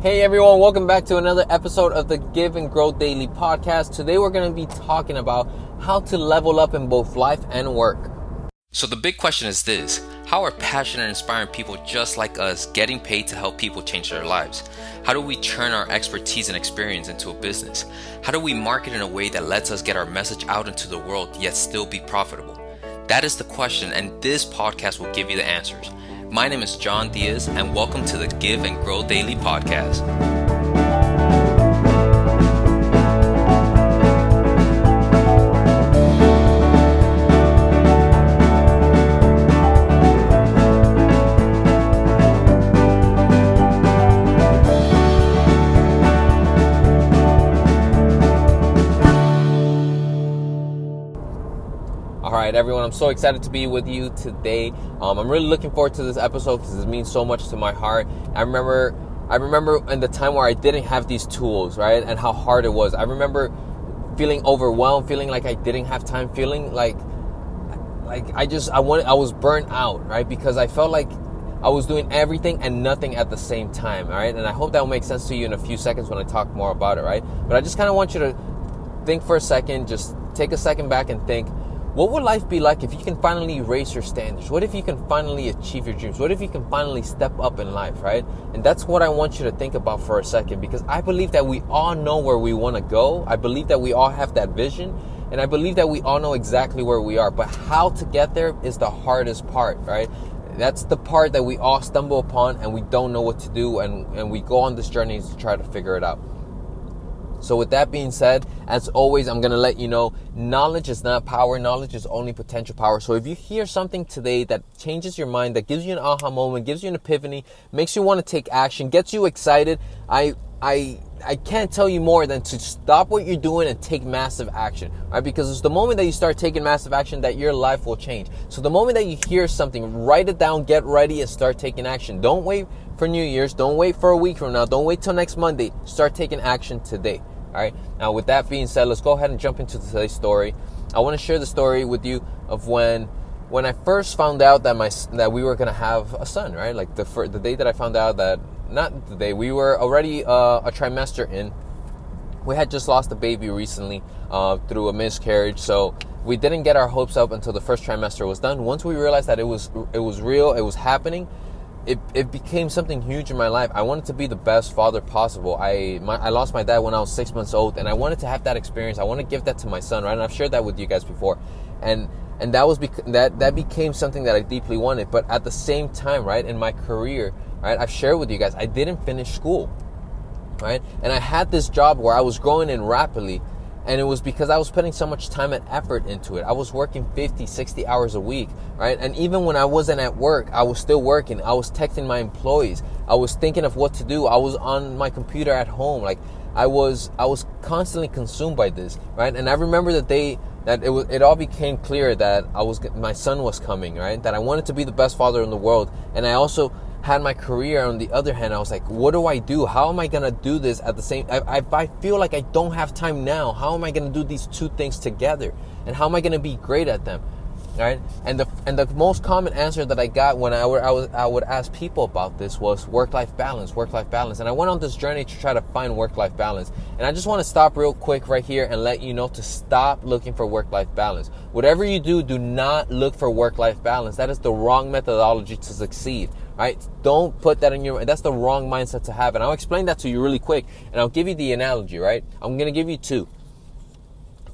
Hey everyone, welcome back to another episode of the Give and Grow Daily podcast. Today we're going to be talking about how to level up in both life and work. So, the big question is this How are passionate and inspiring people just like us getting paid to help people change their lives? How do we turn our expertise and experience into a business? How do we market in a way that lets us get our message out into the world yet still be profitable? That is the question, and this podcast will give you the answers. My name is Yohn Diaz, and welcome to the Give and Grow Daily Podcast. All right, everyone, I'm so excited to be with you today. Um, I'm really looking forward to this episode because it means so much to my heart. I remember, I remember in the time where I didn't have these tools, right, and how hard it was. I remember feeling overwhelmed, feeling like I didn't have time, feeling like, like I just I wanted, I was burnt out, right, because I felt like I was doing everything and nothing at the same time, all right. And I hope that will make sense to you in a few seconds when I talk more about it, right. But I just kind of want you to think for a second, just take a second back and think what would life be like if you can finally raise your standards? What if you can finally achieve your dreams? What if you can finally step up in life, right? And that's what I want you to think about for a second because I believe that we all know where we want to go. I believe that we all have that vision. And I believe that we all know exactly where we are. But how to get there is the hardest part, right? That's the part that we all stumble upon and we don't know what to do. And, and we go on this journey to try to figure it out. So, with that being said, as always, I'm going to let you know knowledge is not power, knowledge is only potential power. So, if you hear something today that changes your mind, that gives you an aha moment, gives you an epiphany, makes you want to take action, gets you excited, I, I, I can't tell you more than to stop what you're doing and take massive action, right? Because it's the moment that you start taking massive action that your life will change. So, the moment that you hear something, write it down, get ready, and start taking action. Don't wait for New Year's. Don't wait for a week from now. Don't wait till next Monday. Start taking action today. All right. Now, with that being said, let's go ahead and jump into today's story. I want to share the story with you of when when I first found out that my that we were gonna have a son. Right, like the first, the day that I found out that not the day we were already uh, a trimester in. We had just lost a baby recently uh, through a miscarriage, so we didn't get our hopes up until the first trimester was done. Once we realized that it was it was real, it was happening, it, it became something huge in my life. I wanted to be the best father possible. I my, I lost my dad when I was six months old, and I wanted to have that experience. I want to give that to my son, right? And I've shared that with you guys before, and and that was bec- that that became something that I deeply wanted. But at the same time, right, in my career, right, I've shared with you guys, I didn't finish school, right, and I had this job where I was growing in rapidly, and it was because I was putting so much time and effort into it. I was working 50, 60 hours a week, right? And even when I wasn't at work, I was still working. I was texting my employees. I was thinking of what to do. I was on my computer at home. Like I was I was constantly consumed by this, right? And I remember the day that it was it all became clear that I was my son was coming, right? That I wanted to be the best father in the world. And I also had my career on the other hand i was like what do i do? How am i gonna do this at the same I, I, I feel like i don't have time now. How am i gonna do these two things together? And how am i gonna be great at them? Right? And the and the most common answer that i got when i would i, was, I would ask people about this was work-life balance work-life balance. And i went on this journey to try to find work-life balance. And i just want to stop real quick right here and let you know to stop looking for work-life balance. Whatever you do do not look for work-life balance. That is the wrong methodology to succeed right? Don't put that in your that's the wrong mindset to have. And I'll explain that to you really quick and I'll give you the analogy, right? I'm gonna give you two.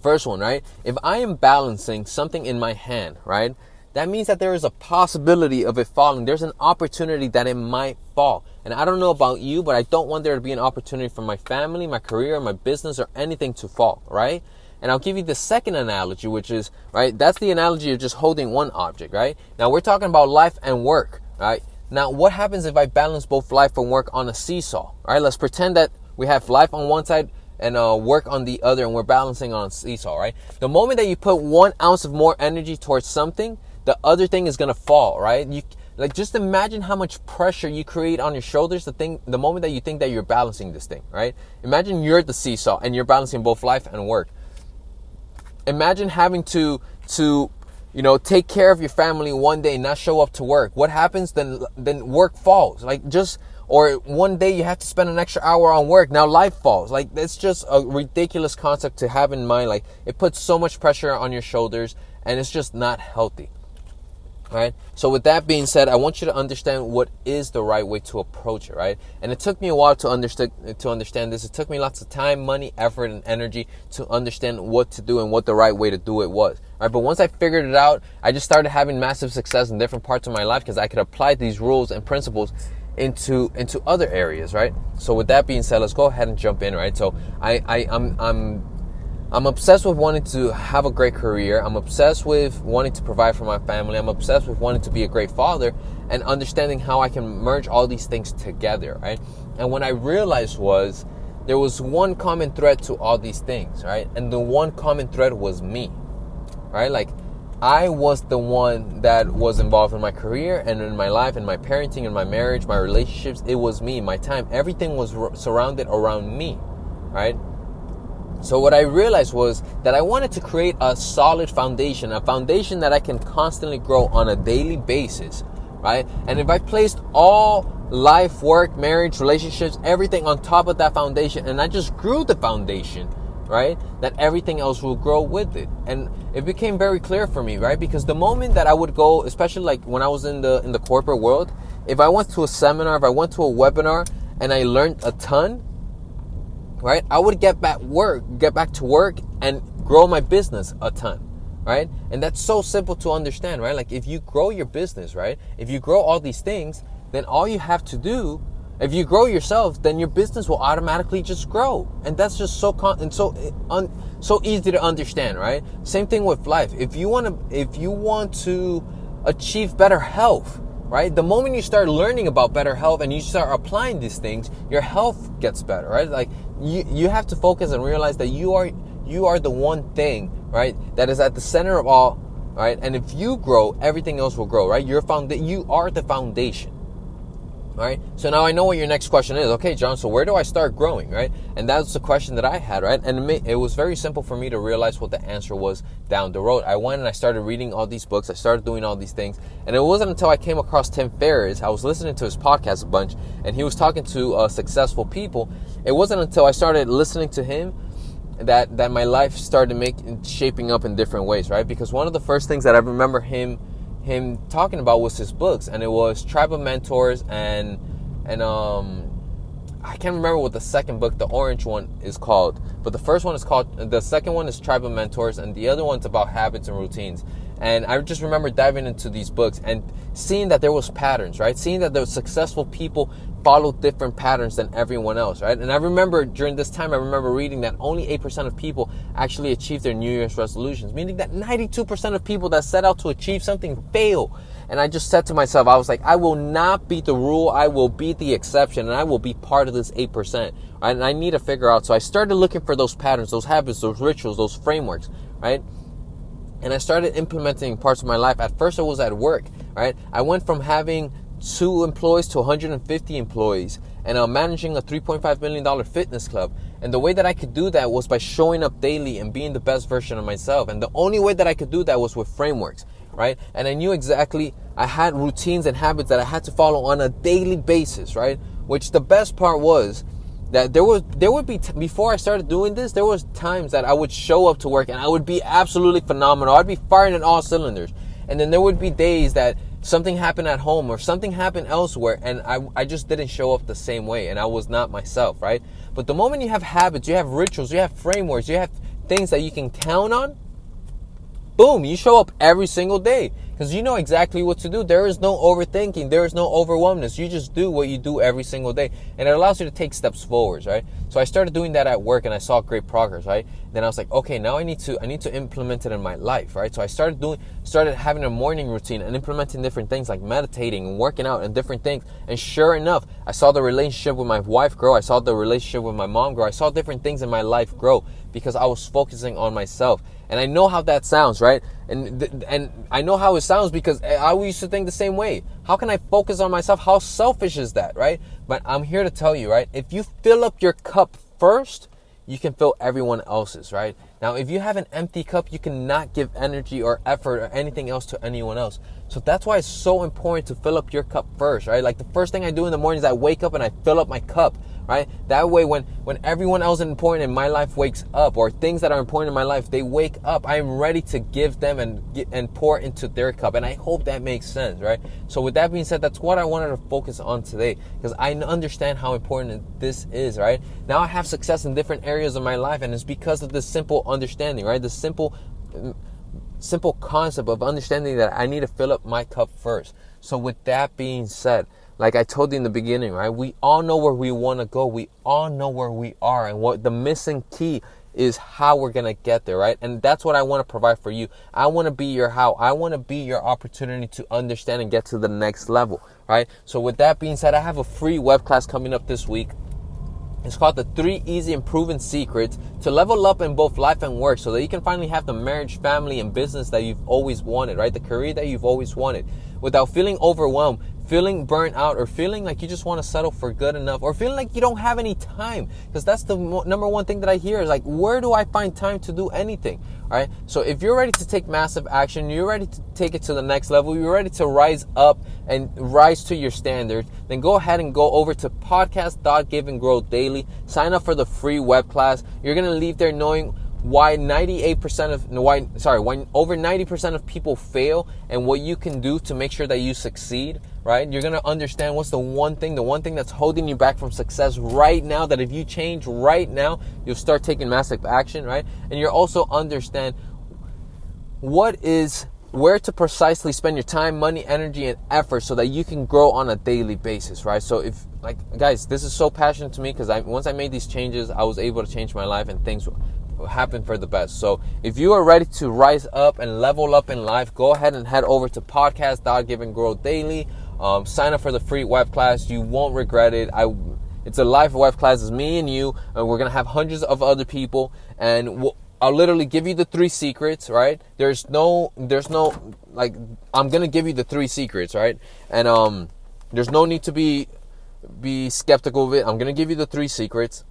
First one, right? If I am balancing something in my hand, right? That means that there is a possibility of it falling. There's an opportunity that it might fall. And I don't know about you, but I don't want there to be an opportunity for my family, my career, my business, or anything to fall, right? And I'll give you the second analogy, which is, right, that's the analogy of just holding one object, right? Now we're talking about life and work, right? Now, what happens if I balance both life and work on a seesaw? All right, let's pretend that we have life on one side and uh, work on the other, and we're balancing on a seesaw, right? The moment that you put one ounce of more energy towards something, the other thing is gonna fall, right? You like just imagine how much pressure you create on your shoulders the thing the moment that you think that you're balancing this thing, right? Imagine you're the seesaw and you're balancing both life and work. Imagine having to to you know, take care of your family one day, not show up to work. What happens then? Then work falls. Like just Or one day you have to spend an extra hour on work. Now life falls. Like it's just a ridiculous concept to have in mind. Like it puts so much pressure on your shoulders and it's just not healthy. Right? So with that being said, I want you to understand what is the right way to approach it, right? And it took me a while to understand to understand this. It took me lots of time, money, effort, and energy to understand what to do and what the right way to do it was. Right? But once I figured it out, I just started having massive success in different parts of my life because I could apply these rules and principles into into other areas, right? So with that being said, let's go ahead and jump in, right? So I, I I'm I'm I'm obsessed with wanting to have a great career. I'm obsessed with wanting to provide for my family. I'm obsessed with wanting to be a great father and understanding how I can merge all these things together, right? And what I realized was there was one common thread to all these things, right? And the one common thread was me, right? Like I was the one that was involved in my career and in my life and my parenting and my marriage, my relationships. It was me, my time. Everything was surrounded around me, right? So what I realized was that I wanted to create a solid foundation, a foundation that I can constantly grow on a daily basis, right? And if I placed all life, work, marriage, relationships, everything on top of that foundation and I just grew the foundation, right? That everything else will grow with it. And it became very clear for me, right? Because the moment that I would go, especially like when I was in the in the corporate world, if I went to a seminar, if I went to a webinar and I learned a ton, right? I would get back work, get back to work and grow my business a ton, right? And that's so simple to understand, right? Like if you grow your business, right? If you grow all these things, then all you have to do if you grow yourself, then your business will automatically just grow, and that's just so con- and so un- so easy to understand, right? Same thing with life. If you want to, if you want to achieve better health, right? The moment you start learning about better health and you start applying these things, your health gets better, right? Like you you have to focus and realize that you are you are the one thing, right? That is at the center of all, right? And if you grow, everything else will grow, right? Your found you are the foundation right? So now I know what your next question is. Okay, Yohn, so where do I start growing, right? And that's the question that I had, right? And it was very simple for me to realize what the answer was down the road. I went and I started reading all these books. I started doing all these things. And it wasn't until I came across Tim Ferriss, I was listening to his podcast a bunch, and he was talking to uh, successful people. It wasn't until I started listening to him that that my life started making shaping up in different ways, right? Because one of the first things that I remember him him talking about was his books, and it was Tribe of Mentors and and um I can't remember what the second book, the orange one, is called. But the first one is called the second one is Tribe of Mentors, and the other one's about habits and routines. And I just remember diving into these books and seeing that there was patterns, right? Seeing that there successful people follow different patterns than everyone else, right? And I remember during this time, I remember reading that only 8% of people actually achieve their New Year's resolutions, meaning that 92% of people that set out to achieve something fail. And I just said to myself, I was like, I will not be the rule, I will be the exception, and I will be part of this 8%. Right? And I need to figure out. So I started looking for those patterns, those habits, those rituals, those frameworks, right? And I started implementing parts of my life. At first, it was at work, right? I went from having two employees to 150 employees and I'm managing a $3.5 million fitness club. And the way that I could do that was by showing up daily and being the best version of myself. And the only way that I could do that was with frameworks, right? And I knew exactly, I had routines and habits that I had to follow on a daily basis, right? Which the best part was that there was there would be t- before I started doing this, there was times that I would show up to work and I would be absolutely phenomenal. I'd be firing in all cylinders. And then there would be days that something happened at home or something happened elsewhere and I, I just didn't show up the same way and I was not myself, right? But the moment you have habits, you have rituals, you have frameworks, you have things that you can count on, boom, you show up every single day because you know exactly what to do. There is no overthinking, there is no overwhelmness. You just do what you do every single day, and it allows you to take steps forwards, right? So I started doing that at work, and I saw great progress, right? Then I was like, okay, now I need to I need to implement it in my life, right? So I started doing started having a morning routine and implementing different things like meditating and working out and different things. And sure enough, I saw the relationship with my wife grow. I saw the relationship with my mom grow. I saw different things in my life grow because I was focusing on myself. And I know how that sounds, right? And th- and I know how it sounds because I used to think the same way. How can I focus on myself? How selfish is that, right? But I'm here to tell you, right? If you fill up your cup first, you can fill everyone else's, right? Now, if you have an empty cup, you cannot give energy or effort or anything else to anyone else. So that's why it's so important to fill up your cup first, right? Like the first thing I do in the morning is I wake up and I fill up my cup right? That way, when when everyone else important in my life wakes up, or things that are important in my life, they wake up, I am ready to give them and and pour into their cup. And I hope that makes sense, right? So with that being said, that's what I wanted to focus on today because I understand how important this is, right? Now I have success in different areas of my life, and it's because of this simple understanding, right? The simple mm, simple concept of understanding that I need to fill up my cup first. So with that being said, like I told you in the beginning, right? We all know where we want to go. We all know where we are. And what the missing key is how we're going to get there, right? And that's what I want to provide for you. I want to be your how. I want to be your opportunity to understand and get to the next level, right? So with that being said, I have a free web class coming up this week. It's called the three easy and proven secrets to level up in both life and work so that you can finally have the marriage, family, and business that you've always wanted, right? The career that you've always wanted without feeling overwhelmed feeling burnt out or feeling like you just want to settle for good enough or feeling like you don't have any time. Because that's the mo- number one thing that i hear is like where do i find time to do anything all right so if you're ready to take massive action you're ready to take it to the next level you're ready to rise up and rise to your standards then go ahead and go over to podcast.give and grow daily. Sign up for the free web class. You're going to leave there knowing why 98% of why sorry why over 90% of people fail and what you can do to make sure that you succeed right you're going to understand what's the one thing the one thing that's holding you back from success right now that if you change right now you'll start taking massive action right and you'll also understand what is where to precisely spend your time money energy and effort so that you can grow on a daily basis right so if like guys this is so passionate to me because i once i made these changes i was able to change my life and things happen for the best. So if you are ready to rise up and level up in life, go ahead and head over to podcast.give and grow daily. Um, sign up for the free web class. You won't regret it. I it's a live web class. It's me and you, and we're gonna have hundreds of other people, and we'll, I'll literally give you the three secrets. Right? There's no, there's no like I'm gonna give you the three secrets. Right? And um, there's no need to be be skeptical of it. I'm gonna give you the three secrets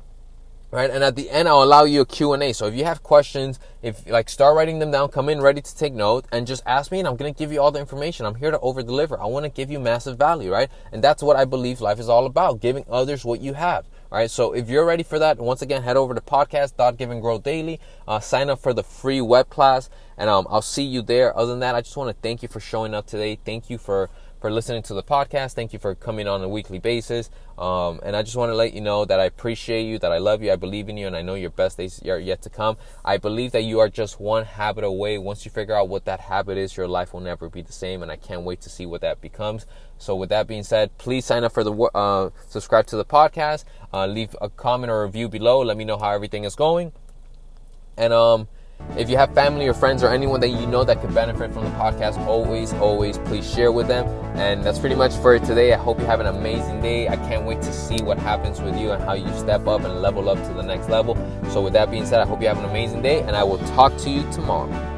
right and at the end i'll allow you a q&a so if you have questions if like start writing them down come in ready to take note and just ask me and i'm going to give you all the information. I'm here to over deliver i want to give you massive value right? And that's what i believe life is all about giving others what you have all right? So if you're ready for that once again head over to podcast.give daily uh, sign up for the free web class and um, i'll see you there. Other than that i just want to thank you for showing up today. Thank you for for listening to the podcast. Thank you for coming on a weekly basis. Um, and I just want to let you know that I appreciate you, that I love you, I believe in you, and I know your best days are yet to come. I believe that you are just one habit away. Once you figure out what that habit is, your life will never be the same, and I can't wait to see what that becomes. So, with that being said, please sign up for the uh, subscribe to the podcast, uh, leave a comment or review below. Let me know how everything is going, and um if you have family or friends or anyone that you know that could benefit from the podcast, always, always please share with them. And that's pretty much for today. I hope you have an amazing day. I can't wait to see what happens with you and how you step up and level up to the next level. So, with that being said, I hope you have an amazing day and I will talk to you tomorrow.